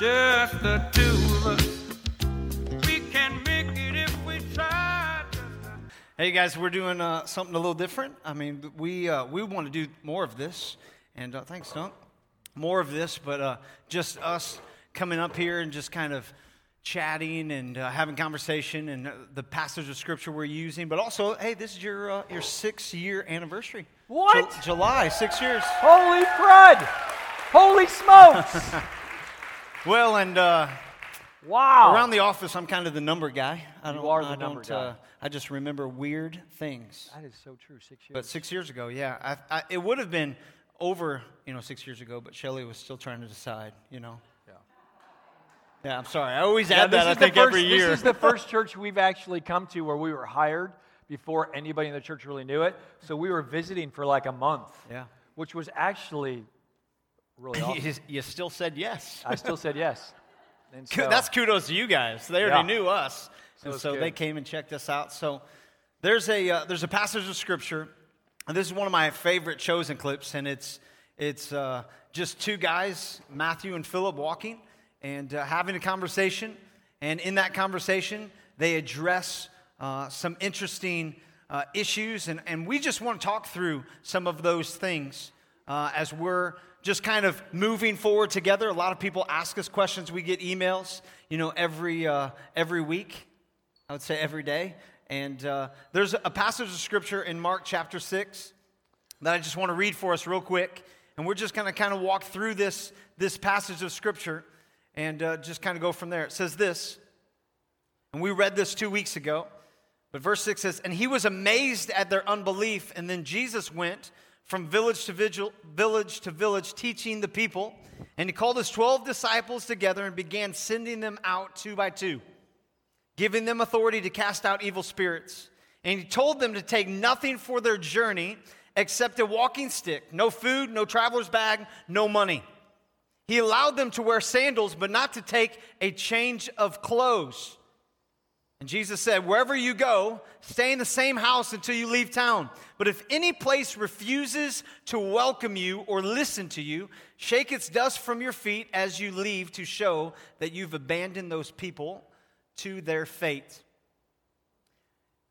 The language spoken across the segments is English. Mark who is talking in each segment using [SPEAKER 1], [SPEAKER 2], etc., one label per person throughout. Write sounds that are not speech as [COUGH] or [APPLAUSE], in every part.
[SPEAKER 1] just the two of us. We can make it if we try.
[SPEAKER 2] Hey guys, we're doing uh, something a little different. I mean, we uh, we want to do more of this, and uh, thanks, Dunk. More of this, but uh, just us coming up here and just kind of chatting and uh, having conversation and uh, the passage of scripture we're using. But also, hey, this is your uh, your six year anniversary.
[SPEAKER 3] What?
[SPEAKER 2] Ju- July, six years.
[SPEAKER 3] Holy crud! Holy smokes! [LAUGHS]
[SPEAKER 2] Well, and uh,
[SPEAKER 3] Wow.
[SPEAKER 2] around the office, I'm kind of the number guy. I don't.
[SPEAKER 3] are the
[SPEAKER 2] I
[SPEAKER 3] number guy.
[SPEAKER 2] Uh, I just remember weird things.
[SPEAKER 3] that is so true. Six years.
[SPEAKER 2] But six years ago, yeah, I, I, it would have been over, you know, six years ago. But Shelly was still trying to decide, you know.
[SPEAKER 3] Yeah.
[SPEAKER 2] Yeah, I'm sorry. I always
[SPEAKER 3] Yeah,
[SPEAKER 2] add
[SPEAKER 3] this
[SPEAKER 2] that. I think
[SPEAKER 3] first,
[SPEAKER 2] every year.
[SPEAKER 3] This is the [LAUGHS] first church we've actually come to where we were hired before anybody in the church really knew it. So we were visiting for like a month.
[SPEAKER 2] Yeah.
[SPEAKER 3] Which was actually really awesome.
[SPEAKER 2] you, you still said yes.
[SPEAKER 3] I still said yes. [LAUGHS] And so-
[SPEAKER 2] That's kudos to you guys. They already
[SPEAKER 3] Yeah.
[SPEAKER 2] knew us,
[SPEAKER 3] So
[SPEAKER 2] and so
[SPEAKER 3] good.
[SPEAKER 2] they came and checked us out. So there's a uh, there's a passage of scripture, and this is one of my favorite chosen clips, and it's it's uh, just two guys, Matthew and Philip, walking and uh, having a conversation, and in that conversation they address uh, some interesting uh, issues, and, and we just want to talk through some of those things uh, as we're just kind of moving forward together. A lot of people ask us questions. We get emails, you know, every uh, every week. I would say every day. And uh, there's a passage of scripture in Mark chapter six that I just want to read for us real quick, and we're just going to kind of walk through this this passage of scripture and uh, just kind of go from there. It says this, and we read this two weeks ago. But verse 6 says, And he was amazed at their unbelief. And then Jesus went from village to vigil, village to village, teaching the people. And he called his 12 disciples together and began sending them out two by two, giving them authority to cast out evil spirits. And he told them to take nothing for their journey except a walking stick no food, no traveler's bag, no money. He allowed them to wear sandals, but not to take a change of clothes. And Jesus said, Wherever you go, stay in the same house until you leave town. But if any place refuses to welcome you or listen to you, shake its dust from your feet as you leave to show that you've abandoned those people to their fate.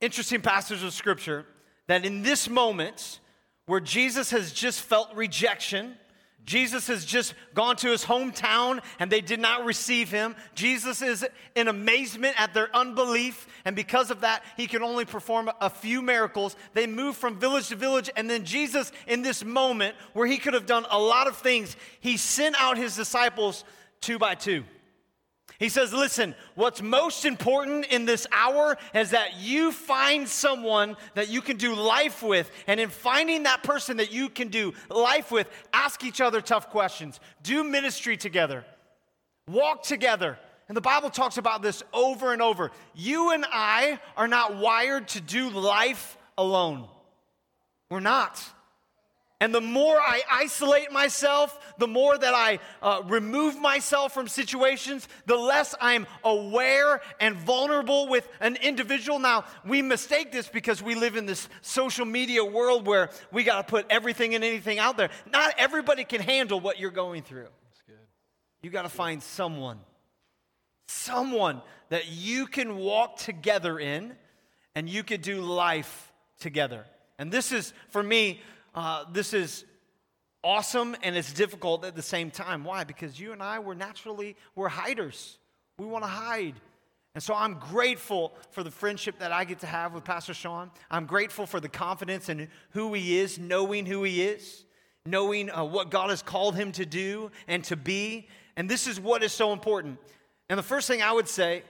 [SPEAKER 2] Interesting passage of scripture that in this moment where Jesus has just felt rejection, Jesus has just gone to his hometown and they did not receive him. Jesus is in amazement at their unbelief, and because of that, he can only perform a few miracles. They move from village to village, and then Jesus, in this moment where he could have done a lot of things, he sent out his disciples two by two. He says, Listen, what's most important in this hour is that you find someone that you can do life with. And in finding that person that you can do life with, ask each other tough questions, do ministry together, walk together. And the Bible talks about this over and over. You and I are not wired to do life alone. We're not. And the more I isolate myself, the more that I uh, remove myself from situations, the less I'm aware and vulnerable with an individual. Now, we mistake this because we live in this social media world where we got to put everything and anything out there. Not everybody can handle what you're going through. You got to find someone, someone that you can walk together in and you could do life together. And this is, for me, uh, this is awesome and it's difficult at the same time. Why? Because you and I, we're naturally, we're hiders. We want to hide. And so I'm grateful for the friendship that I get to have with Pastor Sean. I'm grateful for the confidence in who he is, knowing who he is, knowing uh, what God has called him to do and to be. And this is what is so important. And the first thing I would say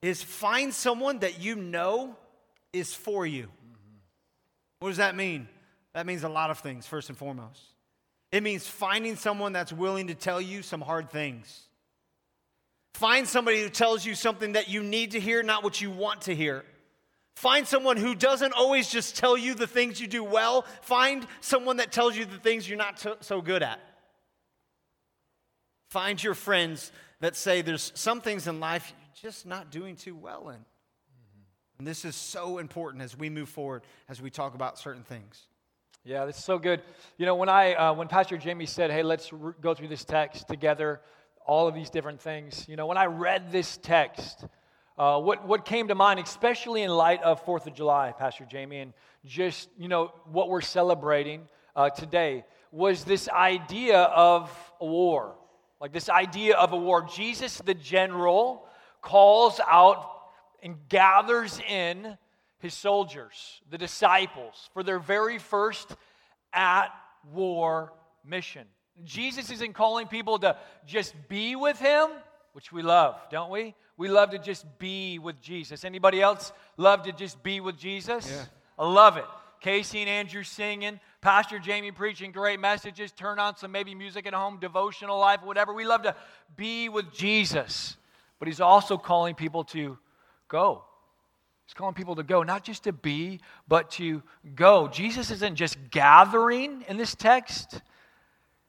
[SPEAKER 2] is find someone that you know is for you. What does that mean? That means a lot of things, first and foremost. It means finding someone that's willing to tell you some hard things. Find somebody who tells you something that you need to hear, not what you want to hear. Find someone who doesn't always just tell you the things you do well. Find someone that tells you the things you're not so- so good at. Find your friends that say there's some things in life you're just not doing too well in. And this is so important as we move forward, as we talk about certain things.
[SPEAKER 3] Yeah, this is so good. You know, when I uh, when Pastor Jamie said, "Hey, let's re- go through this text together," all of these different things. You know, when I read this text, uh, what, what came to mind, especially in light of Fourth of July, Pastor Jamie, and just, you know, what we're celebrating uh, today, was this idea of a war. Like this idea of a war. Jesus, the general, calls out and gathers in his soldiers, the disciples, for their very first at war mission. Jesus isn't calling people to just be with him, which we love, don't we? We love to just be with Jesus. Anybody else love to just be with Jesus?
[SPEAKER 2] Yeah.
[SPEAKER 3] I love it. Casey and Andrew singing, Pastor Jamie preaching great messages, turn on some maybe music at home, devotional life, whatever. We love to be with Jesus. But he's also calling people to go. He's calling people to go, not just to be, but to go. Jesus isn't just gathering in this text,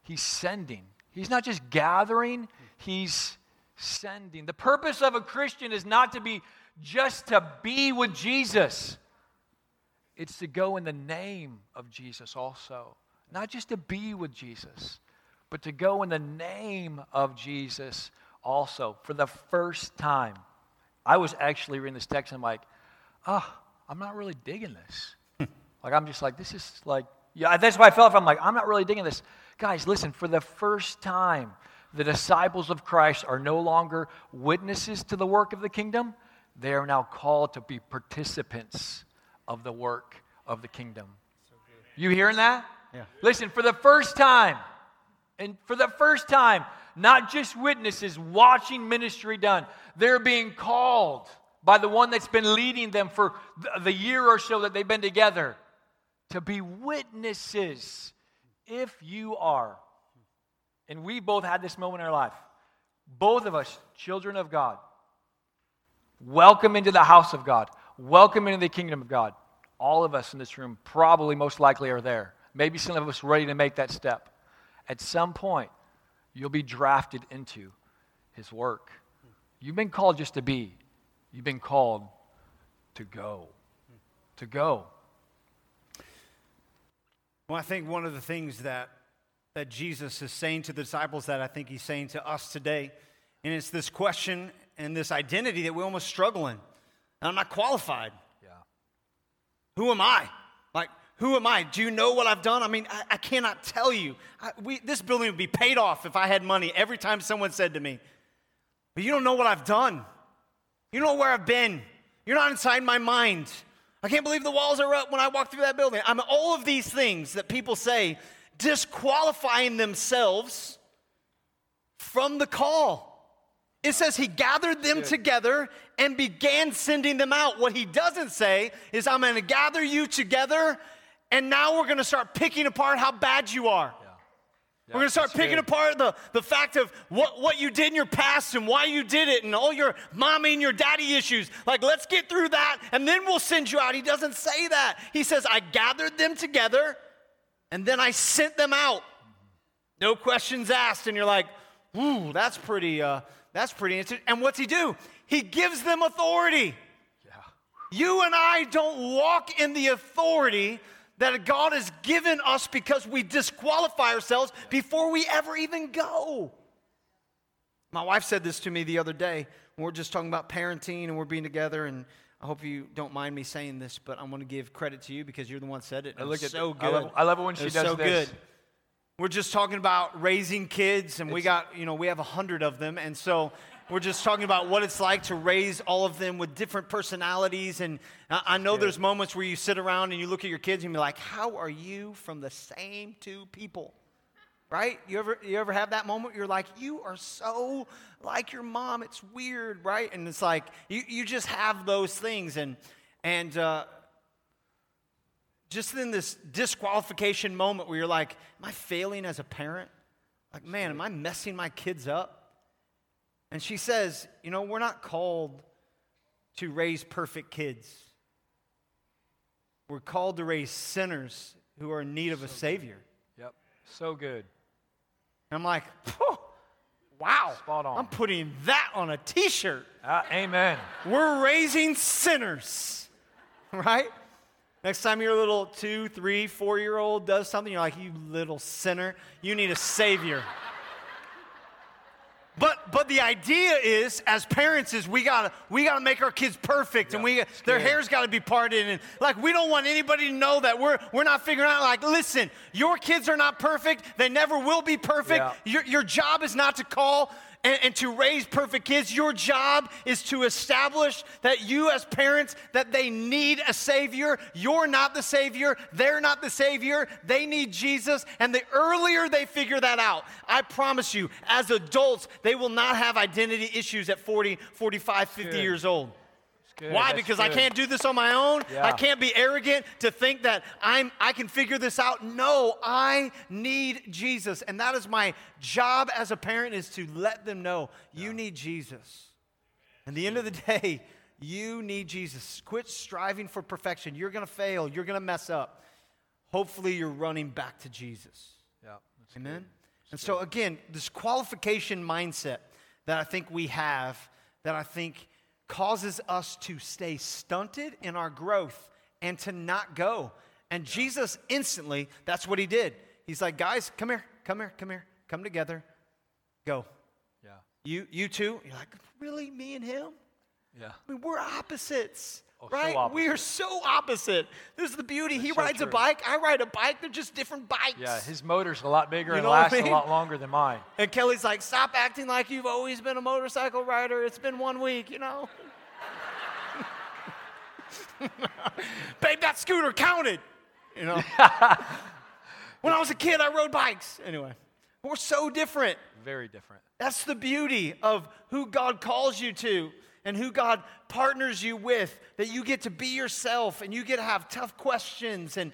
[SPEAKER 3] he's sending. He's not just gathering, he's sending. The purpose of a Christian is not to be just to be with Jesus. It's to go in the name of Jesus also. Not just to be with Jesus, but to go in the name of Jesus also. For the first time, I was actually reading this text and I'm like, oh, I'm not really digging this. [LAUGHS] like, I'm just like, this is like, yeah, that's why I felt. I'm like, I'm not really digging this. Guys, listen, for the first time, the disciples of Christ are no longer witnesses to the work of the kingdom. They are now called to be participants of the work of the kingdom. You hearing that?
[SPEAKER 2] Yeah.
[SPEAKER 3] Listen, for the first time, and for the first time, not just witnesses watching ministry done, they're being called by the one that's been leading them for the year or so that they've been together to be witnesses. If you are, and we both had this moment in our life, both of us, children of God, welcome into the house of God, welcome into the kingdom of God. All of us in this room probably most likely are there. Maybe some of us ready to make that step. At some point, you'll be drafted into his work. You've been called just to be, you've been called to go. To go.
[SPEAKER 2] Well, I think one of the things that, that Jesus is saying to the disciples that I think he's saying to us today, and it's this question and this identity that we're almost struggle in. And I'm not qualified.
[SPEAKER 3] Yeah.
[SPEAKER 2] Who am I? Like, who am I? Do you know what I've done? I mean, I, I cannot tell you. I, we, this building would be paid off if I had money every time someone said to me, But you don't know what I've done. You don't know where I've been. You're not inside my mind. I can't believe the walls are up when I walk through that building. I'm all of these things that people say, disqualifying themselves from the call. It says he gathered them together and began sending them out. What he doesn't say is, I'm going to gather you together, and now we're going to start picking apart how bad you are. We're going to start picking
[SPEAKER 3] good.
[SPEAKER 2] apart the, the fact of what, what you did in your past and why you did it and all your mommy and your daddy issues. Like, let's get through that and then we'll send you out. He doesn't say that. He says, I gathered them together and then I sent them out. No questions asked. And you're like, ooh, that's pretty, uh, that's pretty interesting. And what's he do? He gives them authority.
[SPEAKER 3] Yeah.
[SPEAKER 2] You and I don't walk in the authority that God has given us because we disqualify ourselves before we ever even go. My wife said this to me the other day. We're just talking about parenting and we're being together, and I hope you don't mind me saying this, but I'm going to give credit to you because you're the one that said it.
[SPEAKER 3] I look
[SPEAKER 2] so
[SPEAKER 3] I
[SPEAKER 2] good.
[SPEAKER 3] love- I love it when she does
[SPEAKER 2] so
[SPEAKER 3] this.
[SPEAKER 2] good. We're just talking about raising kids, and we got, you know, we have a hundred of them. And so we're just talking about what it's like to raise all of them with different personalities. And I, know there's moments where you sit around and you look at your kids and you're like, how are you from the same two people? Right? You ever, you ever have that moment? You're like, you are so like your mom. It's weird, right? And it's like, you, you just have those things. And, and, uh, just in this disqualification moment where you're like, Am I failing as a parent? Like, man, am I messing my kids up? And she says, You know, we're not called to raise perfect kids, we're called to raise sinners who are in need of a Savior.
[SPEAKER 3] Yep. So good.
[SPEAKER 2] And I'm like, Wow.
[SPEAKER 3] Spot on.
[SPEAKER 2] I'm putting that on a t shirt.
[SPEAKER 3] Uh, amen.
[SPEAKER 2] We're raising sinners, [LAUGHS] right? Next time your little two, three, four year old does something, you're like, you little sinner, you need a savior. But but the idea is, as parents, is we gotta we gotta make our kids perfect, and we their
[SPEAKER 3] good.
[SPEAKER 2] hair's gotta be parted, and like we don't want anybody to know that we're we're not figuring out. Like, listen, your kids are not perfect; they never will be perfect.
[SPEAKER 3] Yeah.
[SPEAKER 2] Your your job is not to call and, and to raise perfect kids. Your job is to establish that you, as parents, that they need a savior. You're not the savior. They're not the savior. They need Jesus. And the earlier they figure that out, I promise you, as adults, they will not have identity issues at 40, 45, 50
[SPEAKER 3] Good.
[SPEAKER 2] years old.
[SPEAKER 3] Good,
[SPEAKER 2] Why? Because I can't do this on my own.
[SPEAKER 3] Yeah.
[SPEAKER 2] I can't be arrogant to think that I'm I can figure this out. No, I need Jesus. And that is my job as a parent is to let them know you need Jesus. At the end of the day, you need Jesus. Quit striving for perfection. You're going to fail. You're going to mess up. Hopefully you're running back to Jesus.
[SPEAKER 3] Yeah,
[SPEAKER 2] Amen. And so again, this qualification mindset that I think we have, that I think causes us to stay stunted in our growth and to not go. And Jesus instantly, that's what he did. He's like, guys, come here, come here, come here, come together, go.
[SPEAKER 3] Yeah,
[SPEAKER 2] You, you two. You're like, really, me and him?
[SPEAKER 3] yeah.
[SPEAKER 2] I mean, we're opposites,
[SPEAKER 3] Oh, so
[SPEAKER 2] right? We are so opposite. This is the beauty. he
[SPEAKER 3] so
[SPEAKER 2] rides a bike. I ride a bike. They're just different bikes.
[SPEAKER 3] Yeah, his motor's a lot bigger
[SPEAKER 2] You
[SPEAKER 3] and
[SPEAKER 2] what I
[SPEAKER 3] lasts
[SPEAKER 2] mean?
[SPEAKER 3] a lot longer than mine.
[SPEAKER 2] And Kelly's like, stop acting like you've always been a motorcycle rider. It's been one week, you know? [LAUGHS] Babe, that scooter counted. You know? [LAUGHS] when I was a kid, I rode bikes. Anyway, we're so different.
[SPEAKER 3] Very different.
[SPEAKER 2] That's the beauty of who God calls you to and who God partners you with, that you get to be yourself and you get to have tough questions. And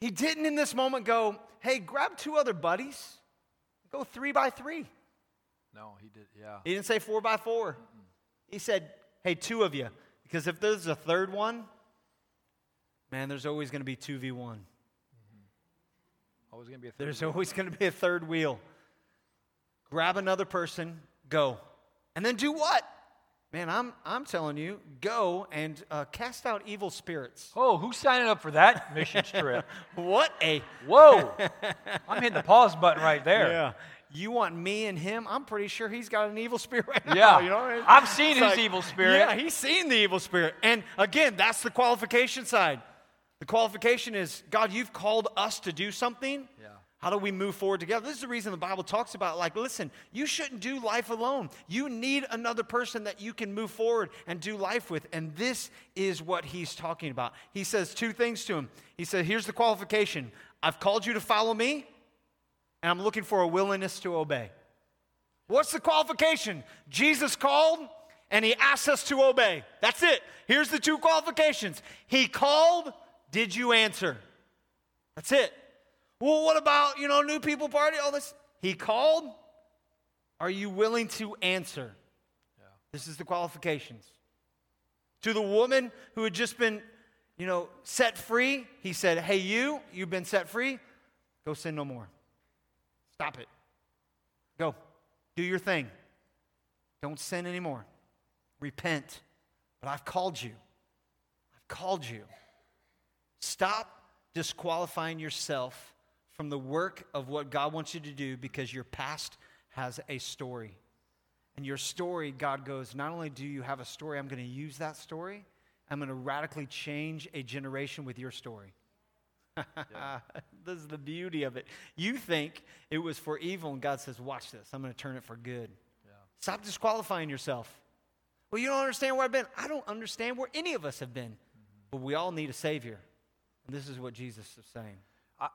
[SPEAKER 2] He didn't in this moment go, hey, grab two other buddies, go three by three.
[SPEAKER 3] No, he did. Yeah.
[SPEAKER 2] He didn't say four by 4 He said, hey, two of you. Because if there's a third one, man, there's always going to be 2v1. Mm-hmm.
[SPEAKER 3] Always gonna be a third.
[SPEAKER 2] There's always going to be a third wheel. Grab another person, go. And then do what? Man, I'm, I'm telling you, go and uh, cast out evil spirits.
[SPEAKER 3] Oh, who's signing up for that [LAUGHS] missions trip?
[SPEAKER 2] What a.
[SPEAKER 3] Whoa! [LAUGHS] I'm hitting the pause button right there.
[SPEAKER 2] Yeah. You want me and him? I'm pretty sure he's got an evil spirit right now.
[SPEAKER 3] Yeah.
[SPEAKER 2] You know I mean?
[SPEAKER 3] I've seen
[SPEAKER 2] It's
[SPEAKER 3] his evil spirit.
[SPEAKER 2] Yeah, he's seen the evil spirit. And again, that's the qualification side. The qualification is God, you've called us to do something.
[SPEAKER 3] Yeah.
[SPEAKER 2] How do we move forward together? This is the reason the Bible talks about, like, listen, you shouldn't do life alone. You need another person that you can move forward and do life with. And this is what he's talking about. He says two things to him. He said, Here's the qualification I've called you to follow me, and I'm looking for a willingness to obey. What's the qualification? Jesus called and he asked us to obey. That's it. Here's the two qualifications. He called, did you answer? That's it. Well, what about, you know, new people party, all this? He called, are you willing to answer? Yeah. This is the qualifications. To the woman who had just been, you know, set free, he said, Hey, you, you've been set free, go sin no more. Stop it. Go. Do your thing. Don't sin anymore. Repent. But I've called you. I've called you. Stop disqualifying yourself from the work of what God wants you to do because your past has a story. And your story, God goes, not only do you have a story, I'm going to use that story, I'm going to radically change a generation with your story. [LAUGHS] this is the beauty of it. You think it was for evil, and God says, Watch this. I'm going to turn it for good. Stop disqualifying yourself. Well, you don't understand where I've been. I don't understand where any of us have been. Mm-hmm. But we all need a Savior. And this is what Jesus is saying.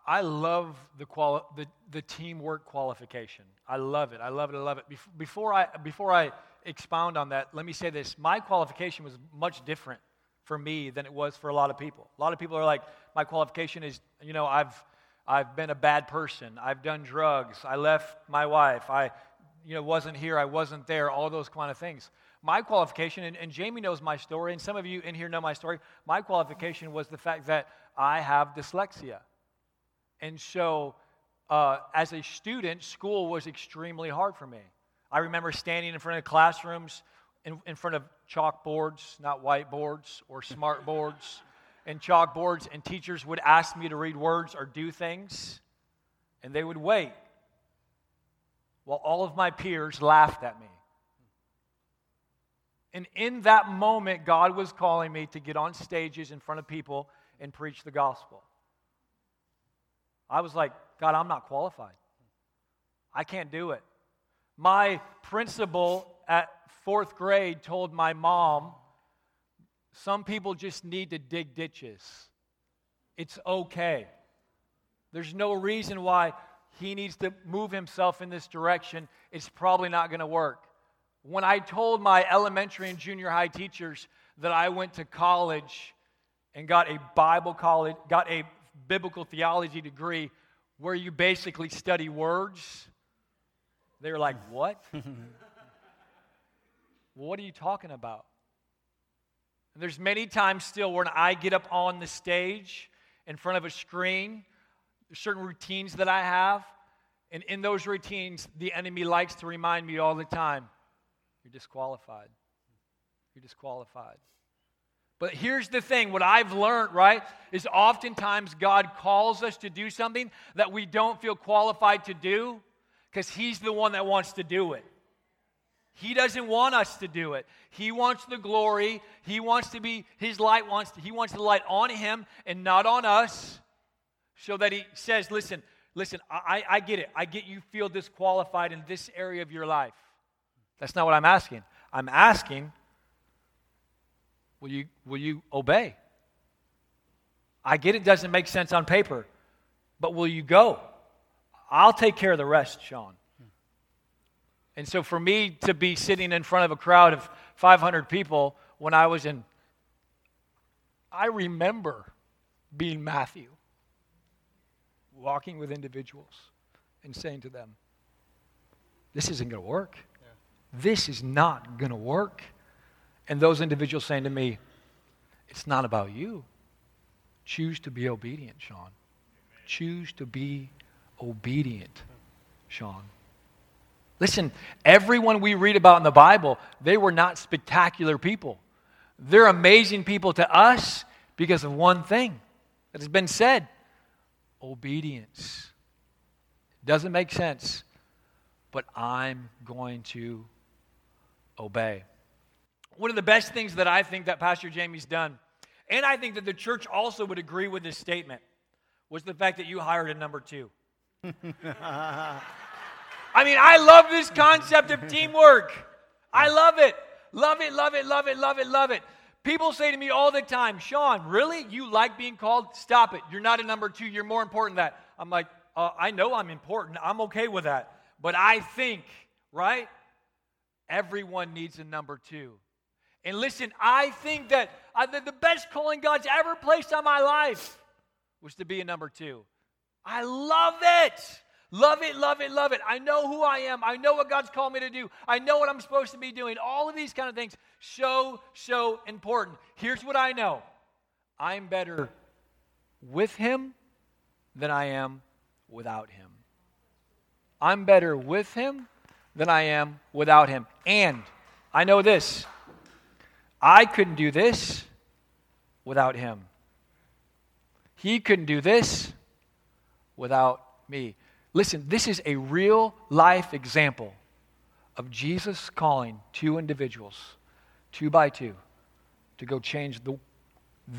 [SPEAKER 3] I, love the, quali- the, the teamwork qualification. I love it. I love it. I love it. Bef- before, I, before I expound on that, let me say this. My qualification was much different for me than it was for a lot of people. A lot of people are like, my qualification is, you know, I've, I've been a bad person. I've done drugs. I left my wife. I, you know, wasn't here. I wasn't there. All those kind of things. My qualification, and, and Jamie knows my story, and some of you in here know my story. My qualification was the fact that I have dyslexia. And so, uh, as a student, school was extremely hard for me. I remember standing in front of classrooms, in, in front of chalkboards, not whiteboards or smart boards, [LAUGHS] and chalkboards, and teachers would ask me to read words or do things, and they would wait while all of my peers laughed at me. And in that moment, God was calling me to get on stages in front of people and preach the gospel. I was like, God, I'm not qualified. I can't do it. My principal at fourth grade told my mom, some people just need to dig ditches. It's okay. There's no reason why he needs to move himself in this direction. It's probably not going to work. When I told my elementary and junior high teachers that I went to college and got a Bible college, got a biblical theology degree where you basically study words, they were like, What? [LAUGHS] what are you talking about? And there's many times still when I get up on the stage in front of a screen, there's certain routines that I have. And in those routines, the enemy likes to remind me all the time you're disqualified. You're disqualified. But here's the thing what I've learned, right, is oftentimes God calls us to do something that we don't feel qualified to do because He's the one that wants to do it. He doesn't want us to do it. He wants the glory. He wants to be, His light wants, to, He wants the light on Him and not on us so that He says, listen, listen, I, I get it. I get you feel disqualified in this area of your life. That's not what I'm asking. I'm asking, will you, will you obey? I get it doesn't make sense on paper, but will you go? I'll take care of the rest, Sean. And so for me to be sitting in front of a crowd of 500 people when I was in, I remember being Matthew, walking with individuals and saying to them, This isn't going to work. This is not going to work. And those individuals saying to me, It's not about you. Choose to be obedient, Sean. Choose to be obedient, Sean. Listen, everyone we read about in the Bible, they were not spectacular people. They're amazing people to us because of one thing that has been said obedience. Doesn't make sense, but I'm going to obey. One of the best things that I think that Pastor Jamie's done, and I think that the church also would agree with this statement, was the fact that you hired a number two. [LAUGHS] I mean, I love this concept of teamwork. I love it. Love it, love it, love it, love it, love it. People say to me all the time, Sean, really? You like being called? Stop it. You're not a number two. You're more important than that. I'm like, uh, I know I'm important. I'm okay with that. But I think, right? Everyone needs a number two. And listen, I think that uh, the, the best calling God's ever placed on my life was to be a number two. I love it. Love it, love it, love it. I know who I am. I know what God's called me to do. I know what I'm supposed to be doing. All of these kind of things, so, so important. Here's what I know I'm better with Him than I am without Him. I'm better with Him than I am without Him. And I know this I couldn't do this without Him. He couldn't do this without me. Listen, this is a real life example of Jesus calling two individuals, two by two, to go change the,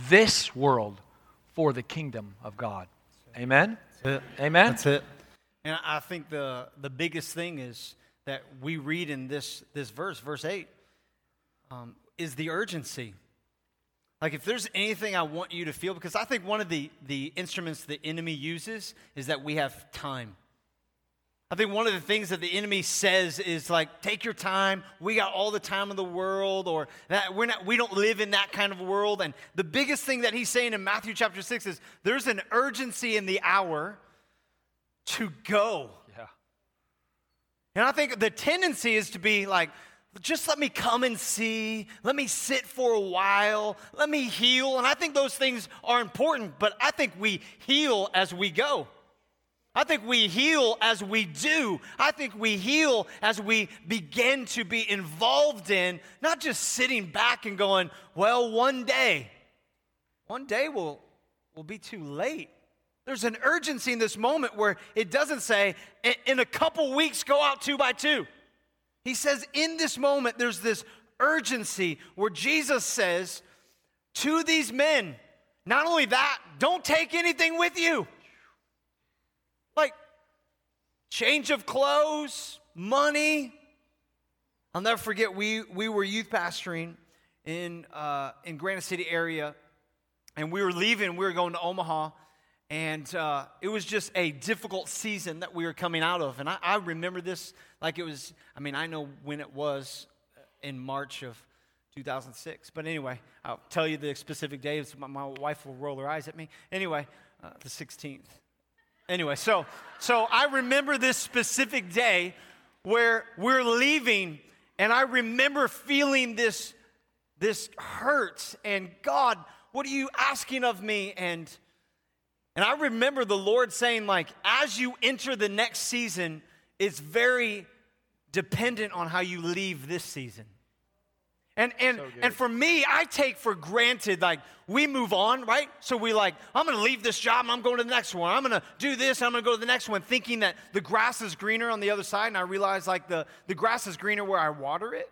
[SPEAKER 3] this world for the kingdom of God. Amen?
[SPEAKER 2] That's.
[SPEAKER 3] Amen?
[SPEAKER 2] That's it. And I think the, the biggest thing is that we read in this, this verse, verse 8, um, is the urgency. Like, if there's anything I want you to feel, because I think one of the, the instruments the enemy uses is that we have time. I think one of the things that the enemy says is like, take your time. We got all the time in the world, or that we're not, we don't live in that kind of world. And the biggest thing that he's saying in Matthew chapter 6 is there's an urgency in the hour to go.
[SPEAKER 3] Yeah.
[SPEAKER 2] And I think the tendency is to be like, just let me come and see. Let me sit for a while. Let me heal. And I think those things are important, but I think we heal as we go. I think we heal as we do. I think we heal as we begin to be involved in, not just sitting back and going, well, one day, one day will will be too late. There's an urgency in this moment where it doesn't say, in a couple weeks, go out two by two. He says, in this moment, there's this urgency where Jesus says to these men, not only that, don't take anything with you. Like change of clothes, money. I'll never forget, we, we were youth pastoring in, uh, in Granite City area, and we were leaving, we were going to Omaha, and uh, it was just a difficult season that we were coming out of. And I, I remember this like it was, I mean, I know when it was in March of 2006. But anyway, I'll tell you the specific day. My, my wife will roll her eyes at me. Anyway, uh, the 16th. Anyway, so, so I remember this specific day where we're leaving, and I remember feeling this, this hurt. And God, what are you asking of me? And and I remember the Lord saying, like, as you enter the next season, it's very dependent on how you leave this season. And and
[SPEAKER 3] So
[SPEAKER 2] and for me, I take for granted like we move on, right? So we like, I'm gonna leave this job and I'm going to the next one. I'm gonna do this, I'm gonna go to the next one, thinking that the grass is greener on the other side, and I realize like the, the grass is greener where I water it.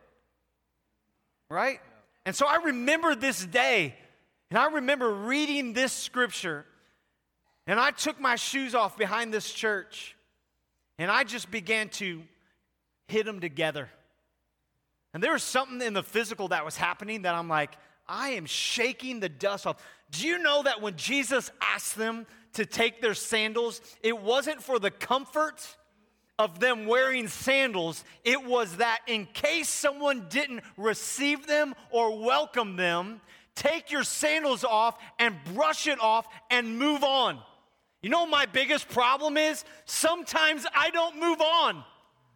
[SPEAKER 2] Right? And so I remember this day, and I remember reading this scripture, and I took my shoes off behind this church, and I just began to hit them together. And there was something in the physical that was happening that I'm like, I am shaking the dust off. Do you know that when Jesus asked them to take their sandals, it wasn't for the comfort of them wearing sandals, it was that in case someone didn't receive them or welcome them, take your sandals off and brush it off and move on. You know, my biggest problem is sometimes I don't move on.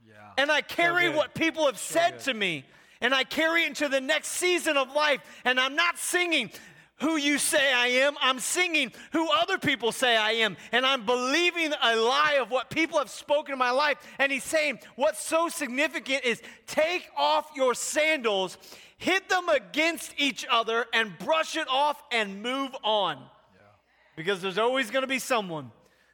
[SPEAKER 3] Yeah.
[SPEAKER 2] And I carry
[SPEAKER 3] good.
[SPEAKER 2] what people have said to me, and I carry it into the next season of life. And I'm not singing who you say I am, I'm singing who other people say I am. And I'm believing a lie of what people have spoken in my life. And he's saying, What's so significant is take off your sandals, hit them against each other, and brush it off and move on. Because there's always going to be someone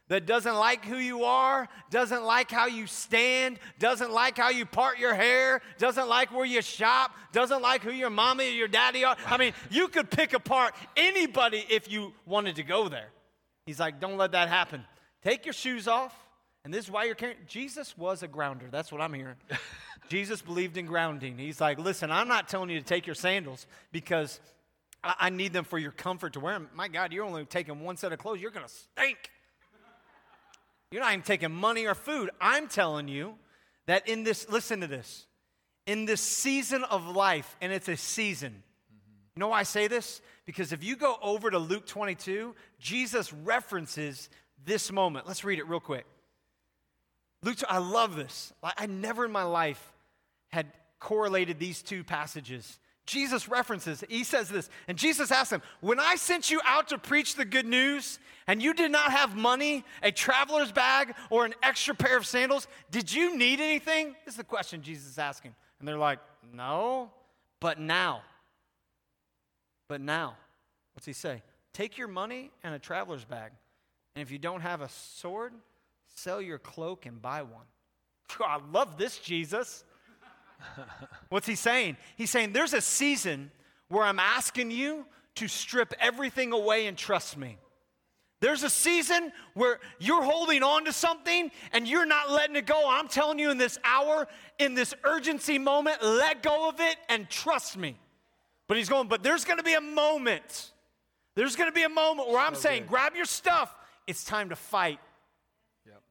[SPEAKER 2] that doesn't like who you are, doesn't like how you stand, doesn't like how you part your hair, doesn't like where you shop, doesn't like who your mommy or your daddy are. I mean, you could pick apart anybody if you wanted to go there. He's like, don't let that happen. Take your shoes off. And this is why you're carrying. Jesus was a grounder. That's what I'm hearing. [LAUGHS] Jesus believed in grounding. He's like, listen, I'm not telling you to take your sandals because I, I need them for your comfort to wear them. My God, you're only taking one set of clothes. You're going to stink. You're not even taking money or food. I'm telling you that in this, listen to this, in this season of life, and it's a season. Mm-hmm. You know why I say this? Because if you go over to Luke 22, Jesus references this moment. Let's read it real quick. Luke, I love this. Like, I never in my life had correlated these two passages. Jesus references, he says this, and Jesus asked him, When I sent you out to preach the good news and you did not have money, a traveler's bag, or an extra pair of sandals, did you need anything? This is the question Jesus is asking. And they're like, No, but now. But now, what's he say? Take your money and a traveler's bag. And if you don't have a sword, sell your cloak and buy one. [LAUGHS] I love this, Jesus. What's he saying? He's saying there's a season where I'm asking you to strip everything away and trust me. There's a season where you're holding on to something and you're not letting it go. I'm telling you in this hour, in this urgency moment, let go of it and trust me. But he's going, but there's going to be a moment. There's going to be a moment where I'm saying, grab your stuff. It's time to fight.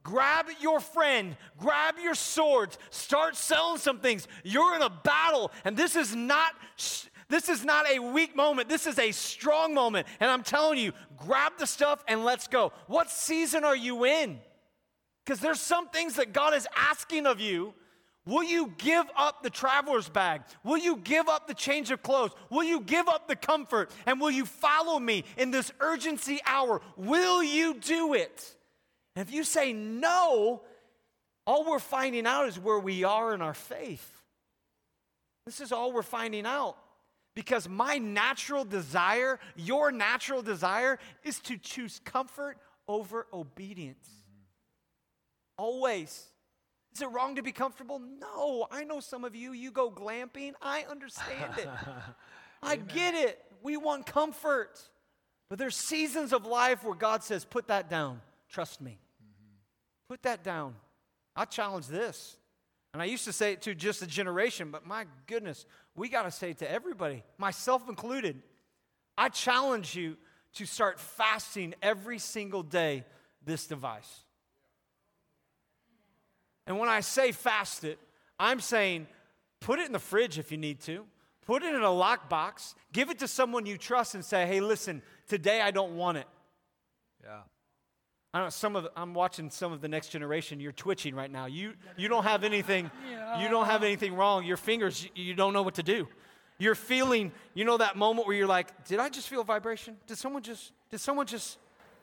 [SPEAKER 2] Grab your friend, grab your swords, start selling some things. You're in a battle, and this is not this is not a weak moment. This is a strong moment. And I'm telling you, grab the stuff and let's go. What season are you in? Because there's some things that God is asking of you. Will you give up the traveler's bag? Will you give up the change of clothes? Will you give up the comfort? And will you follow me in this urgency hour? Will you do it? And if you say no, all we're finding out is where we are in our faith. This is all we're finding out. Because my natural desire, your natural desire, is to choose comfort over obedience. Mm-hmm. Always. Is it wrong to be comfortable? No. I know some of you, you go glamping. I understand it. [LAUGHS] I get it. We want comfort. But there's seasons of life where God says, put that down. Trust me. Put that down. I challenge this. And I used to say it to just a generation, but my goodness, we got to say it to everybody, myself included. I challenge you to start fasting every single day this device. And when I say fast it, I'm saying put it in the fridge if you need to. Put it in a lockbox. Give it to someone you trust and say, hey, listen, today I don't want it.
[SPEAKER 3] Yeah.
[SPEAKER 2] I don't know, some of the, I'm watching some of the next generation. You're twitching right now. You you don't have anything you don't have anything wrong. Your fingers you don't know what to do. You're feeling, you know that moment where you're like, did I just feel a vibration? Did someone just did someone just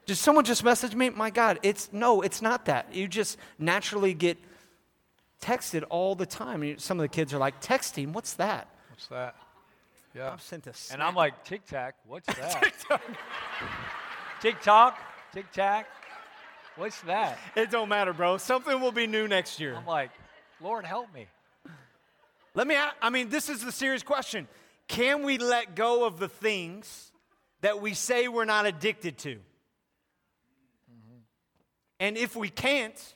[SPEAKER 2] did someone just message me? My God, it's no, it's not that. You just naturally get texted all the time. Some of the kids are like, texting, what's that?
[SPEAKER 3] What's that? Yeah.
[SPEAKER 2] I've sent a
[SPEAKER 3] And I'm like, Tic Tac, what's [LAUGHS] that? TikTok, Tic Tac, what's that?
[SPEAKER 2] It don't matter, bro. Something will be new next year.
[SPEAKER 3] I'm like, Lord, help me.
[SPEAKER 2] Let me, I mean, this is the serious question. Can we let go of the things that we say we're not addicted to? Mm-hmm. And if we can't,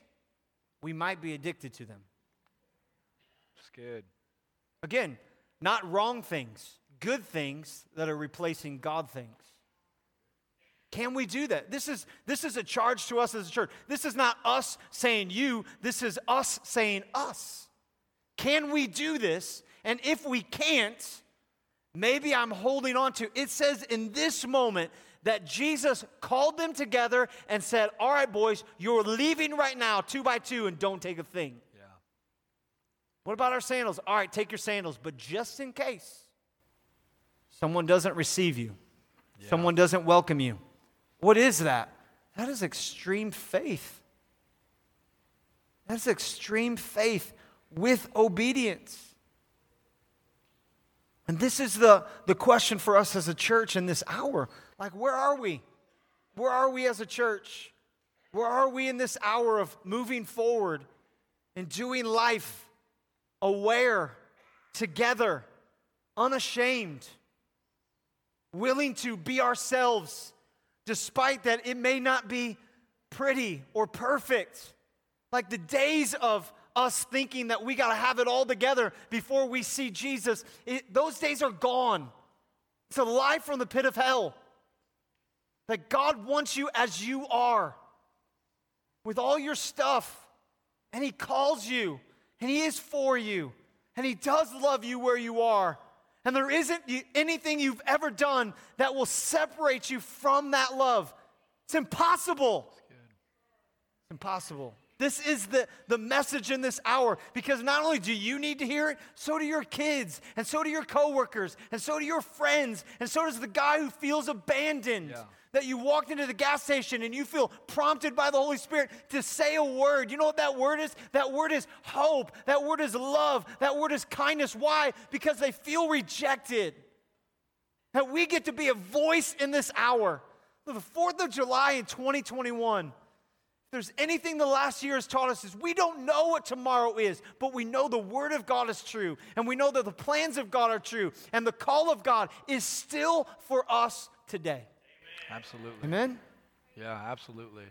[SPEAKER 2] we might be addicted to them.
[SPEAKER 3] It's good.
[SPEAKER 2] Again, not wrong things, good things that are replacing God things. Can we do that? This is, this is a charge to us as a church. This is not us saying you, this is us saying us. Can we do this? And if we can't, maybe I'm holding on to. It says in this moment that Jesus called them together and said, All right, boys, you're leaving right now, two by two, and don't take a thing.
[SPEAKER 3] Yeah.
[SPEAKER 2] What about our sandals? All right, take your sandals, but just in case someone doesn't receive you, someone doesn't welcome you, what is that? That is extreme faith. That's extreme faith with obedience. And this is the, the question for us as a church in this hour. Like, where are we? Where are we as a church? Where are we in this hour of moving forward and doing life aware, together, unashamed, willing to be ourselves, despite that it may not be pretty or perfect? Like the days of us thinking that we got to have it all together before we see Jesus, it, those days are gone. It's a lie from the pit of hell. That God wants you as you are, with all your stuff, and He calls you, and He is for you, and He does love you where you are. And there isn't anything you've ever done that will separate you from that love. It's impossible. It's impossible. This is the, the message in this hour because not only do you need to hear it, so do your kids, and so do your coworkers, and so do your friends, and so does the guy who feels abandoned.
[SPEAKER 3] Yeah.
[SPEAKER 2] That you walked into the gas station and you feel prompted by the Holy Spirit to say a word. You know what that word is? That word is hope. That word is love. That word is kindness. Why? Because they feel rejected. That we get to be a voice in this hour. The 4th of July in 2021 if there's anything the last year has taught us is we don't know what tomorrow is, but we know the word of God is true, and we know that the plans of God are true, and the call of God is still for us today.
[SPEAKER 3] Absolutely.
[SPEAKER 2] Amen.
[SPEAKER 3] Yeah, absolutely.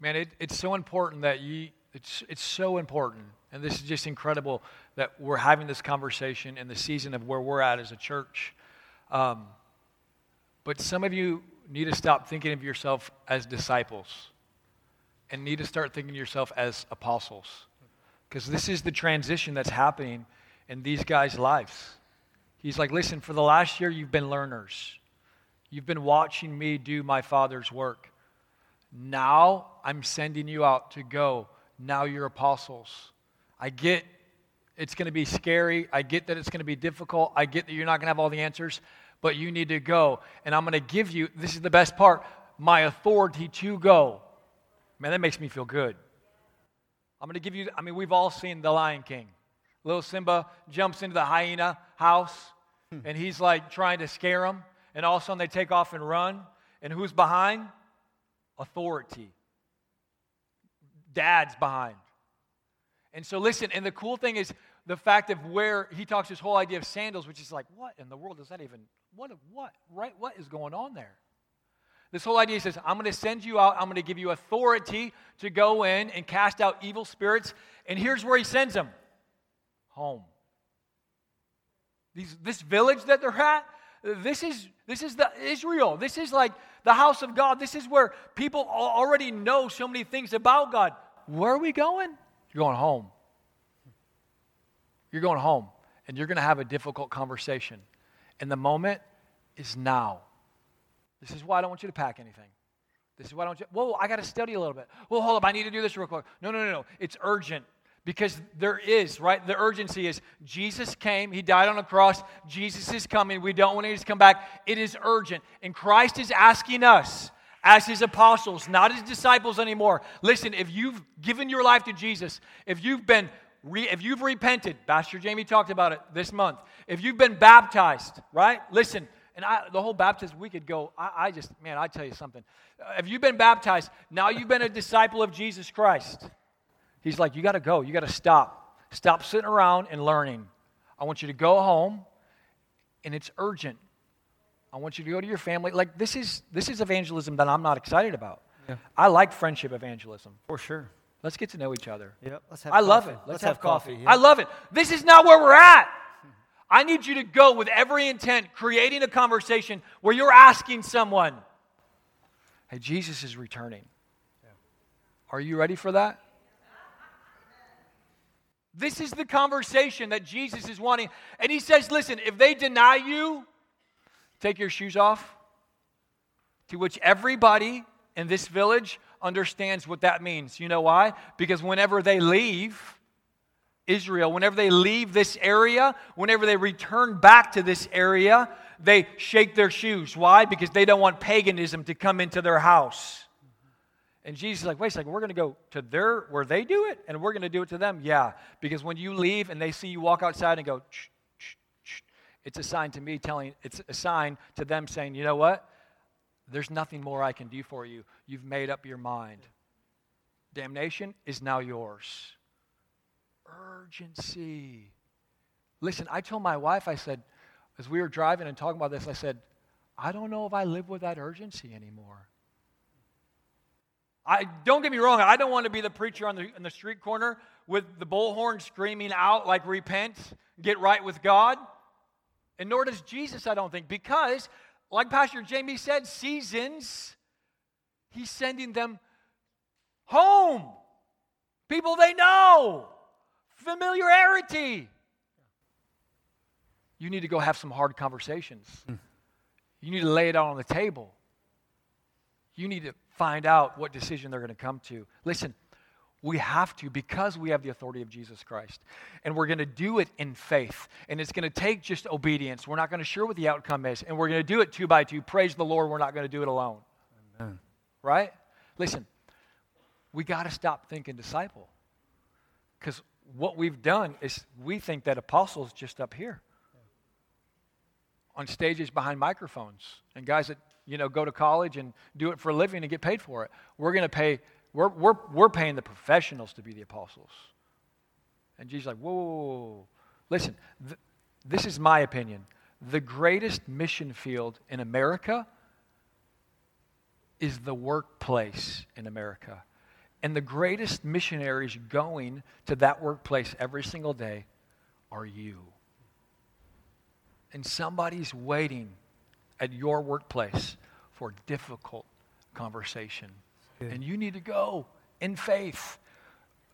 [SPEAKER 3] Man, it, it's so important that you, it's, it's so important. And this is just incredible that we're having this conversation in the season of where we're at as a church. Um, but some of you need to stop thinking of yourself as disciples and need to start thinking of yourself as apostles. Because this is the transition that's happening in these guys' lives. He's like, listen, for the last year, you've been learners. You've been watching me do my Father's work. Now I'm sending you out to go. Now you're apostles. I get it's going to be scary. I get that it's going to be difficult. I get that you're not going to have all the answers, but you need to go. And I'm going to give you this is the best part my authority to go. Man, that makes me feel good. I'm going to give you, I mean, we've all seen The Lion King. Little Simba jumps into the hyena house, hmm. and he's like trying to scare him, and all of a sudden they take off and run. And who's behind? Authority. Dad's behind. And so, listen, and the cool thing is the fact of where he talks this whole idea of sandals, which is like, what in the world does that even, what, what, right? What is going on there? This whole idea says, I'm going to send you out, I'm going to give you authority to go in and cast out evil spirits. And here's where he sends them home. These, this village that they're at, this is, this is the Israel. This is like the house of God. This is where people already know so many things about God. Where are we going? You're going home. You're going home, and you're going to have a difficult conversation. And the moment is now. This is why I don't want you to pack anything. This is why I don't. Whoa, I got to study a little bit. Well, hold up, I need to do this real quick. No, no, no, no. It's urgent because there is right. The urgency is Jesus came. He died on a cross. Jesus is coming. We don't want him to come back. It is urgent, and Christ is asking us as his apostles, not his disciples anymore. Listen, if you've given your life to Jesus, if you've been re, if you've repented, Pastor Jamie talked about it this month. If you've been baptized, right? Listen, and I, the whole baptism, we could go, I, I just, man, I tell you something. Uh, if you've been baptized, now you've been a disciple of Jesus Christ. He's like, you got to go. You got to stop. Stop sitting around and learning. I want you to go home, and it's urgent. I want you to go to your family. Like this is this is evangelism that I'm not excited about. Yeah. I like friendship evangelism.
[SPEAKER 2] For sure.
[SPEAKER 3] Let's get to know each other.
[SPEAKER 2] Yep. Let's
[SPEAKER 3] have I
[SPEAKER 2] coffee.
[SPEAKER 3] love it. Let's,
[SPEAKER 2] Let's
[SPEAKER 3] have,
[SPEAKER 2] have
[SPEAKER 3] coffee.
[SPEAKER 2] coffee, yeah.
[SPEAKER 3] I love it. This is not where we're at. I need you to go with every intent, creating a conversation where you're asking someone, Hey, Jesus is returning. Yeah. Are you ready for that? This is the conversation that Jesus is wanting. And he says, Listen, if they deny you, take your shoes off. To which everybody in this village understands what that means. You know why? Because whenever they leave Israel, whenever they leave this area, whenever they return back to this area, they shake their shoes. Why? Because they don't want paganism to come into their house. And Jesus is like, wait a second, we're going to go to their where they do it, and we're going to do it to them. Yeah, because when you leave and they see you walk outside and go, shh, shh, shh, it's a sign to me telling, it's a sign to them saying, you know what? There's nothing more I can do for you. You've made up your mind. Damnation is now yours. Urgency. Listen, I told my wife, I said, as we were driving and talking about this, I said, I don't know if I live with that urgency anymore. I, don't get me wrong, I don't want to be the preacher on the, on the street corner with the bullhorn screaming out like, repent, get right with God. And nor does Jesus, I don't think, because like Pastor Jamie said, seasons, he's sending them home. People they know, familiarity. You need to go have some hard conversations. Mm. You need to lay it out on the table. You need to find out what decision they're going to come to. Listen, we have to because we have the authority of Jesus Christ. And we're going to do it in faith. And it's going to take just obedience. We're not going to sure what the outcome is. And we're going to do it two by two. Praise the Lord, we're not going to do it alone. Amen. Right? Listen, we got to stop thinking disciple. Because what we've done is we think that apostles just up here on stages behind microphones and guys that you know go to college and do it for a living and get paid for it we're going to pay we're, we're, we're paying the professionals to be the apostles. And Jesus like, whoa, whoa, whoa. listen, th- this is my opinion. The greatest mission field in America is the workplace in America. And the greatest missionaries going to that workplace every single day are you. And somebody's waiting at your workplace for difficult conversation. And you need to go in faith,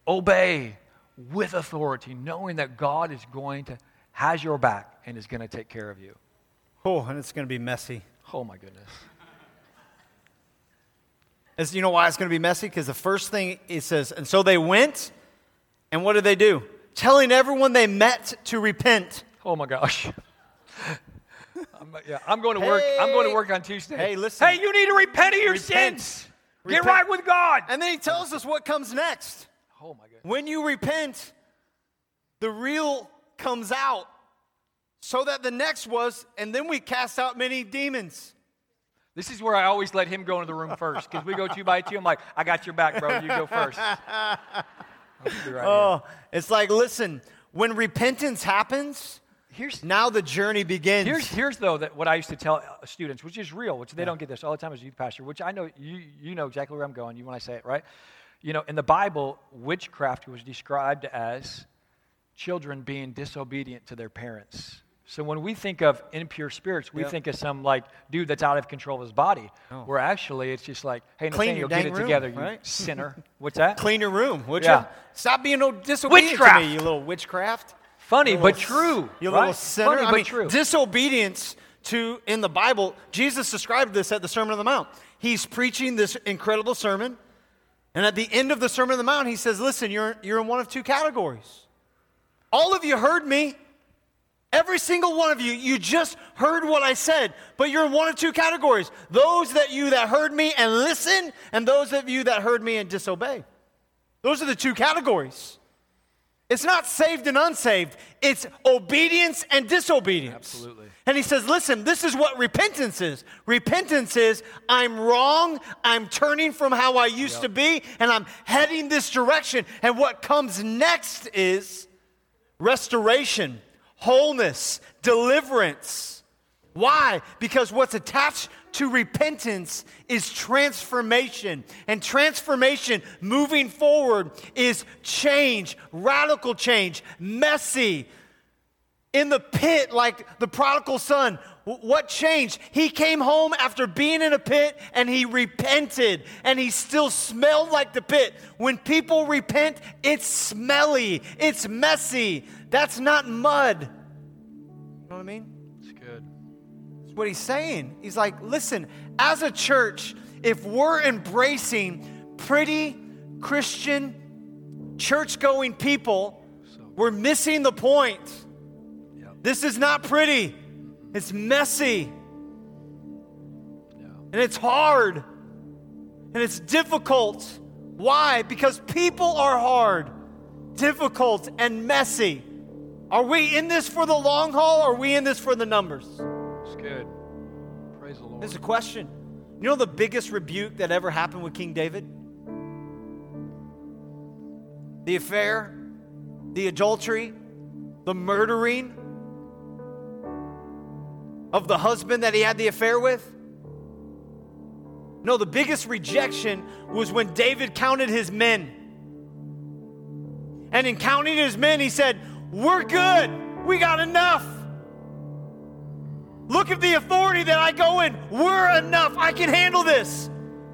[SPEAKER 3] obey with authority, knowing that God is going to, has your back and is going to take care of you.
[SPEAKER 2] Oh, and it's going to be messy.
[SPEAKER 3] Oh, my goodness.
[SPEAKER 2] As you know why it's going to be messy? Because the first thing it says, and so they went, and what did they do? Telling everyone they met to repent.
[SPEAKER 3] Oh my gosh. I'm, yeah, I'm going to hey, work. I'm going to work on Tuesday.
[SPEAKER 2] Hey, listen.
[SPEAKER 3] Hey, you need to repent of your repent. sins. Repent. Get right with God.
[SPEAKER 2] And then he tells us what comes next.
[SPEAKER 3] Oh my God.
[SPEAKER 2] When you repent, the real comes out. So that the next was, and then we cast out many demons.
[SPEAKER 3] This is where I always let him go into the room first because we go two by two. I'm like, I got your back, bro. You go first. [LAUGHS] Right
[SPEAKER 2] Oh, it's like, listen, when repentance happens,
[SPEAKER 3] Here's
[SPEAKER 2] now the journey begins.
[SPEAKER 3] Here's, here's though that what I used to tell uh, students, which is real, which they don't get this all the time as a youth pastor, which I know you, you know exactly where I'm going. You when I say it, right? You know, in the Bible, witchcraft was described as children being disobedient to their parents. So when we think of impure spirits, we
[SPEAKER 2] Yep.
[SPEAKER 3] think of some like dude that's out of control of his body.
[SPEAKER 2] Oh.
[SPEAKER 3] Where actually it's just like, hey,
[SPEAKER 2] Clean
[SPEAKER 3] Nathaniel, get it
[SPEAKER 2] room,
[SPEAKER 3] together, you
[SPEAKER 2] right?
[SPEAKER 3] sinner. [LAUGHS] What's that?
[SPEAKER 2] Clean your room, would
[SPEAKER 3] Yeah.
[SPEAKER 2] you? Stop being no disobedient
[SPEAKER 3] Witchcraft.
[SPEAKER 2] to me, you little witchcraft.
[SPEAKER 3] Funny, but true.
[SPEAKER 2] You
[SPEAKER 3] right?
[SPEAKER 2] little sinner.
[SPEAKER 3] Funny,
[SPEAKER 2] I
[SPEAKER 3] but
[SPEAKER 2] mean,
[SPEAKER 3] true.
[SPEAKER 2] disobedience to in the Bible. Jesus described this at the Sermon on the Mount. He's preaching this incredible sermon, and at the end of the Sermon on the Mount, he says, "Listen, you're you're in one of two categories. All of you heard me." Every single one of you, you just heard what I said, but you're in one of two categories. Those that you that heard me and listen, and those of you that heard me and disobey. Those are the two categories. It's not saved and unsaved, it's obedience and disobedience.
[SPEAKER 3] Absolutely.
[SPEAKER 2] And he says, listen, this is what repentance is. Repentance is I'm wrong, I'm turning from how I used to be, and I'm heading this direction. And what comes next is restoration, wholeness, deliverance. Why? Because what's attached to repentance is transformation. And transformation moving forward is change, radical change, messy. In the pit, like the prodigal son, what changed? He came home after being in a pit and he repented and he still smelled like the pit. When people repent, it's smelly, it's messy. That's not mud. You know what I mean? What he's saying. He's like, listen, as a church, if we're embracing pretty Christian, church going people, we're missing the point.
[SPEAKER 3] Yep.
[SPEAKER 2] This is not pretty, it's messy,
[SPEAKER 3] Yeah.
[SPEAKER 2] and it's hard, and it's difficult. Why? Because people are hard, difficult, and messy. Are we in this for the long haul or are we in this for the numbers?
[SPEAKER 3] Good. Praise the Lord.
[SPEAKER 2] There's a question. You know the biggest rebuke that ever happened with King David? The affair, the adultery, the murdering of the husband that he had the affair with? No, the biggest rejection was when David counted his men. And in counting his men, he said, We're good. We got enough. Look at the authority that I go in. We're enough. I can handle this.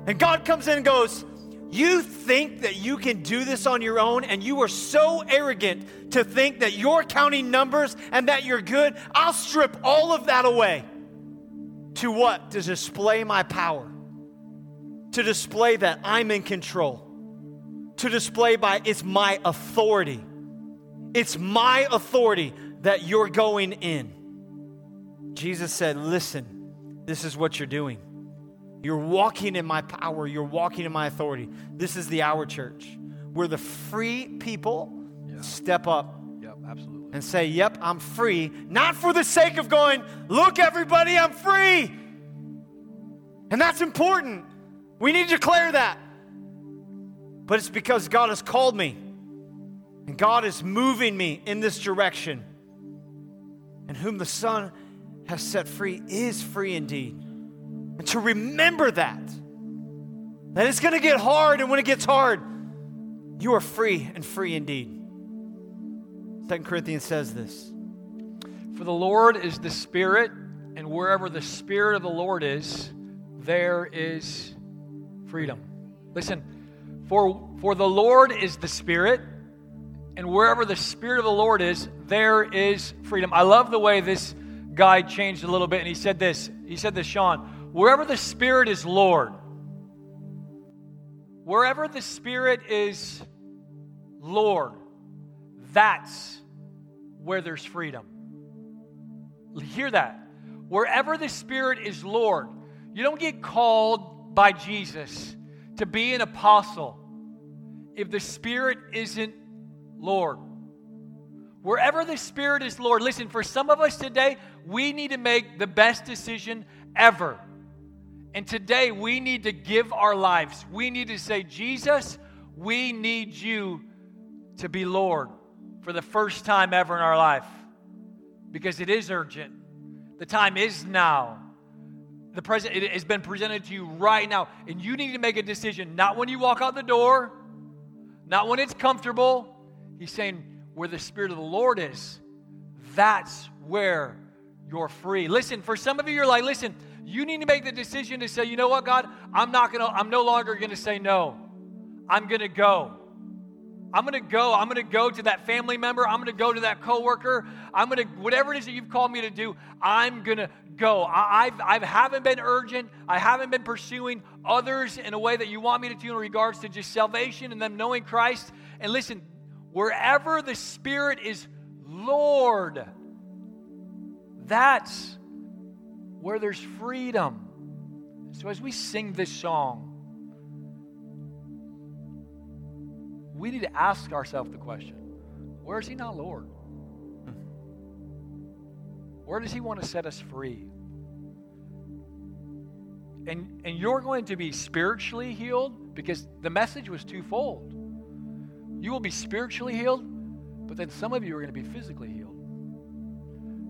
[SPEAKER 2] And God comes in and goes, You think that you can do this on your own, and you are so arrogant to think that you're counting numbers and that you're good? I'll strip all of that away. To what? To display my power. To display that I'm in control. To display by it's my authority. It's my authority that you're going in. Jesus said, Listen, this is what you're doing. You're walking in my power, you're walking in my authority. This is the hour church where the free people
[SPEAKER 3] Yeah.
[SPEAKER 2] step up
[SPEAKER 3] Yep, absolutely.
[SPEAKER 2] and say, Yep, I'm free, not for the sake of going, Look, everybody, I'm free. And that's important. We need to declare that. But it's because God has called me and God is moving me in this direction. And whom the Son has set free is free indeed. And to remember that, that it's going to get hard, and when it gets hard, you are free and free indeed. Second Corinthians says this.
[SPEAKER 3] For the Lord is the Spirit, and wherever the Spirit of the Lord is, there is freedom. Listen, for, for the Lord is the Spirit, and wherever the Spirit of the Lord is, there is freedom. I love the way this guy changed a little bit, and he said this. He said this, Sean, wherever the Spirit is Lord, wherever the Spirit is Lord, that's where there's freedom. Hear that. Wherever the Spirit is Lord, you don't get called by Jesus to be an apostle if the Spirit isn't Lord. Wherever the Spirit is Lord, listen, for some of us today, we need to make the best decision ever. And today, we need to give our lives. We need to say, Jesus, we need you to be Lord for the first time ever in our life because it is urgent. The time is now. The present it has been presented to you right now, and you need to make a decision. Not when you walk out the door, not when it's comfortable. He's saying where the Spirit of the Lord is, that's where you're free. Listen, for some of you, you're like, listen, you need to make the decision to say, you know what, God, I'm not gonna, I'm no longer gonna say no. I'm gonna go. I'm to go. I'm to go to that family member. I'm to go to that coworker. I'm to, whatever it is that you've called me to do, I'm to go. I, I've, I haven't been urgent. I haven't been pursuing others in a way that you want me to do in regards to just salvation and them knowing Christ. And listen, wherever the Spirit is Lord, that's where there's freedom. So as we sing this song, we need to ask ourselves the question where is He not Lord? Where does He want to set us free? And, and you're going to be spiritually healed because the message was twofold. You will be spiritually healed, but then some of you are going to be physically healed.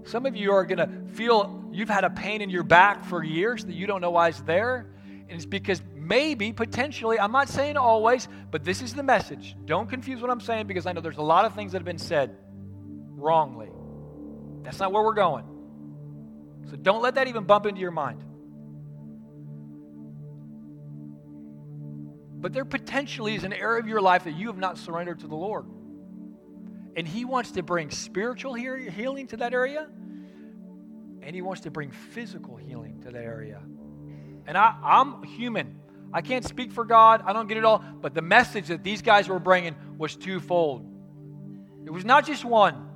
[SPEAKER 3] Some of you are going to feel you've had a pain in your back for years that you don't know why it's there. And it's because maybe, potentially, I'm not saying always, but this is the message. Don't confuse what I'm saying because I know there's a lot of things that have been said wrongly. That's not where we're going. So don't let that even bump into your mind. But there potentially is an area of your life that you have not surrendered to the Lord. And He wants to bring spiritual healing to that area, and He wants to bring physical healing to that area. And I, I'm human. I can't speak for God. I don't get it all. But the message that these guys were bringing was twofold. It was not just one.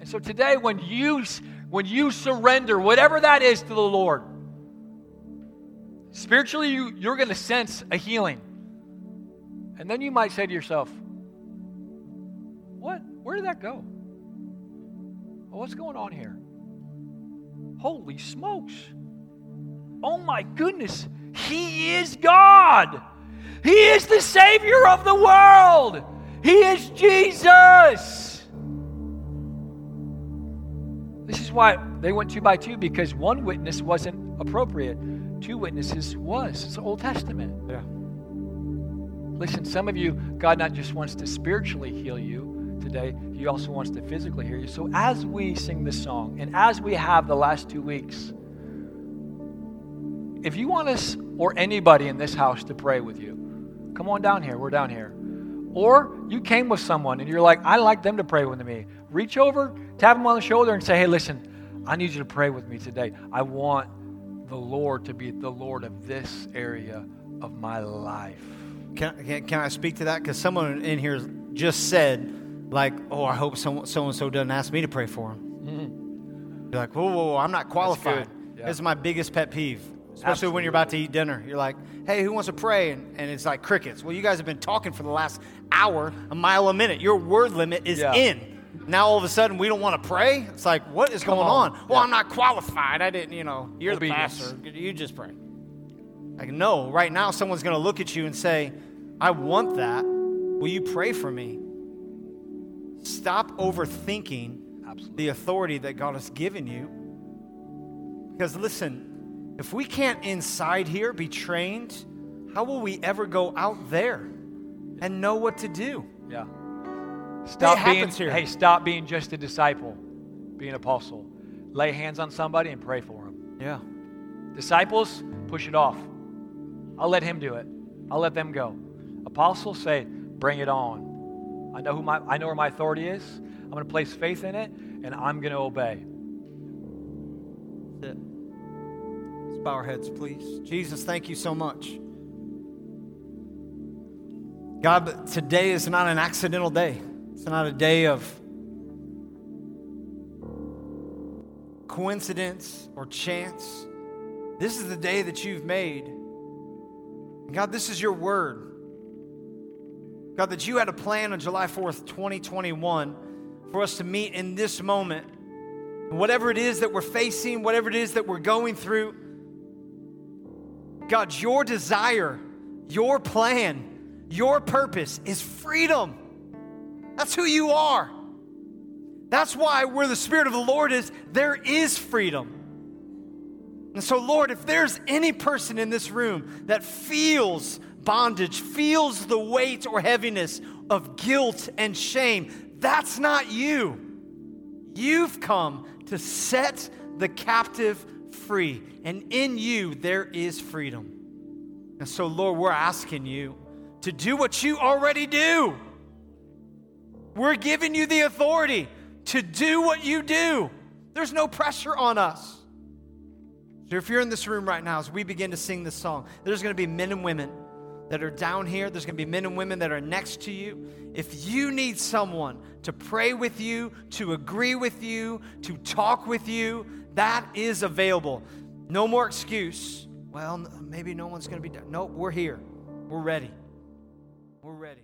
[SPEAKER 3] And so today, when you when you surrender, whatever that is, to the Lord, spiritually, you, you're going to sense a healing. And then you might say to yourself, What? Where did that go? what's going on here? Holy smokes. Oh my goodness. He is God. He is the Savior of the world. He is Jesus. This is why they went two by two because one witness wasn't appropriate. Two witnesses was. It's the Old Testament.
[SPEAKER 2] Yeah.
[SPEAKER 3] Listen, some of you, God not just wants to spiritually heal you today, He also wants to physically hear you. So as we sing this song and as we have the last two weeks, if you want us or anybody in this house to pray with you, come on down here. We're down here. Or you came with someone and you're like, I like them to pray with me. Reach over, tap them on the shoulder, and say, Hey, listen, I need you to pray with me today. I want the Lord to be the Lord of this area of my life.
[SPEAKER 2] Can, can, can I speak to that? Because someone in here just said, like, oh, I hope so and so doesn't ask me to pray for him. Mm-hmm. You're like, whoa, whoa, whoa, I'm not qualified. Yeah. This is my biggest pet peeve. Especially Absolutely. when you're about to eat dinner. You're like, hey, who wants to pray? And, and, it's like crickets. Well, you guys have been talking for the last hour, a mile a minute. Your word limit is yeah. in. Now all of a sudden we don't want to pray. It's like, what is Come going on? on? Well, yeah. I'm not qualified. I didn't, you know, you're Obedience. the pastor. You just pray. Like, no, right now someone's going to look at you and say, I want that. Will you pray for me? Stop overthinking Absolutely. the authority that God has given you. Because listen, if we can't inside here be trained, how will we ever go out there and know what to do?
[SPEAKER 3] Yeah. Stop being here. hey, stop being just a disciple, be an apostle. Lay hands on somebody and pray for them.
[SPEAKER 2] Yeah.
[SPEAKER 3] Disciples, push it off. I'll let him do it. I'll let them go. Apostles say, bring it on. I know who my I know where my authority is. I'm going to place faith in it and I'm going to obey.
[SPEAKER 2] That's it bow our heads, please. Jesus, thank you so much. God, today is not an accidental day. It's not a day of coincidence or chance. This is the day that you've made. God, this is your word. God, that you had a plan on July 4th, 2021, for us to meet in this moment. Whatever it is that we're facing, whatever it is that we're going through, God, your desire, your plan, your purpose is freedom. That's who you are. That's why where the Spirit of the Lord is, there is freedom. And so, Lord, if there's any person in this room that feels bondage, feels the weight or heaviness of guilt and shame, that's not you. You've come to set the captive free, and in you there is freedom. And so, Lord, we're asking you to do what you already do. We're giving you the authority to do what you do. There's no pressure on us. So if you're in this room right now, as we begin to sing this song, there's going to be men and women that are down here. There's going to be men and women that are next to you. If you need someone to pray with you, to agree with you, to talk with you, that is available. No more excuse. Well, maybe no one's going to be. Nope, we're here. We're ready. We're ready.